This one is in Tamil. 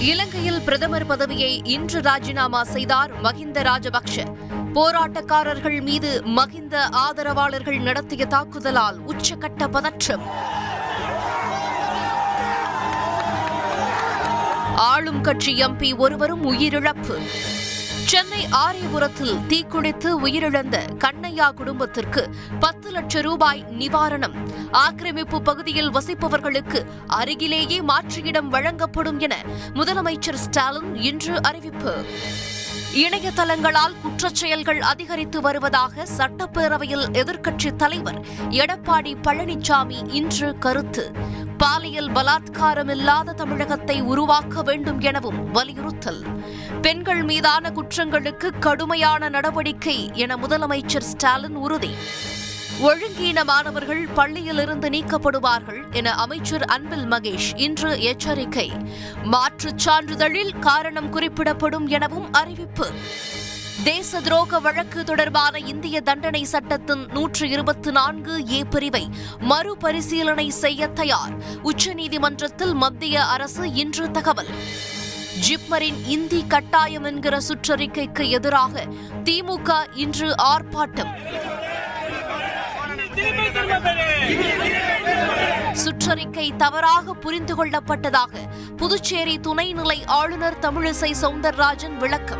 இலங்கையில் பிரதமர் பதவியை இன்று ராஜினாமா செய்தார் மஹிந்த ராஜபக்ஷ. போராட்டக்காரர்கள் மீது மஹிந்த ஆதரவாளர்கள் நடத்திய தாக்குதலால் உச்சகட்ட பதற்றம். ஆளும் கட்சி எம்பி ஒருவரும் உயிரிழப்பு. சென்னை ஆரியபுரத்தில் தீக்குளித்து உயிரிழந்த கண்ணையா குடும்பத்திற்கு பத்து லட்சம் ரூபாய் நிவாரணம். ஆக்கிரமிப்பு பகுதியில் வசிப்பவர்களுக்கு அருகிலேயே மாற்று இடம் வழங்கப்படும் என முதலமைச்சர் ஸ்டாலின் இன்று அறிவிப்பு. இணையதளங்களால் குற்றச்செயல்கள் அதிகரித்து வருவதாக சட்டப்பேரவையில் எதிர்க்கட்சித் தலைவர் எடப்பாடி பழனிசாமி இன்று கருத்து. பாலியல் பலாத்காரம் இல்லாத தமிழகத்தை உருவாக்க வேண்டும் எனவும் வலியுறுத்தல். பெண்கள் மீதான குற்றங்களுக்கு கடுமையான நடவடிக்கை என முதலமைச்சர் ஸ்டாலின் உறுதி. ஒழுங்கீன மாணவர்கள் பள்ளியிலிருந்து நீக்கப்படுவார்கள் என அமைச்சர் அன்பில் மகேஷ் இன்று எச்சரிக்கை. மாற்றுச் சான்றிதழில் காரணம் குறிப்பிடப்படும் எனவும் அறிவிப்பு. தேச துரோக வழக்கு தொடர்பான இந்திய தண்டனை சட்டத்தின் நூற்று இருபத்தி நான்கு ஏ பிரிவை மறுபரிசீலனை செய்ய தயார். உச்சநீதிமன்றத்தில் மத்திய அரசு இன்று தகவல். ஜிப்மரின் இந்தி கட்டாயம் என்கிற சுற்றறிக்கைக்கு எதிராக திமுக இன்று ஆர்ப்பாட்டம். சுற்றறிக்கை தவறாக புரிந்து கொள்ளப்பட்டதாக புதுச்சேரி துணைநிலை ஆளுநர் தமிழிசை சவுந்தரராஜன் விளக்கம்.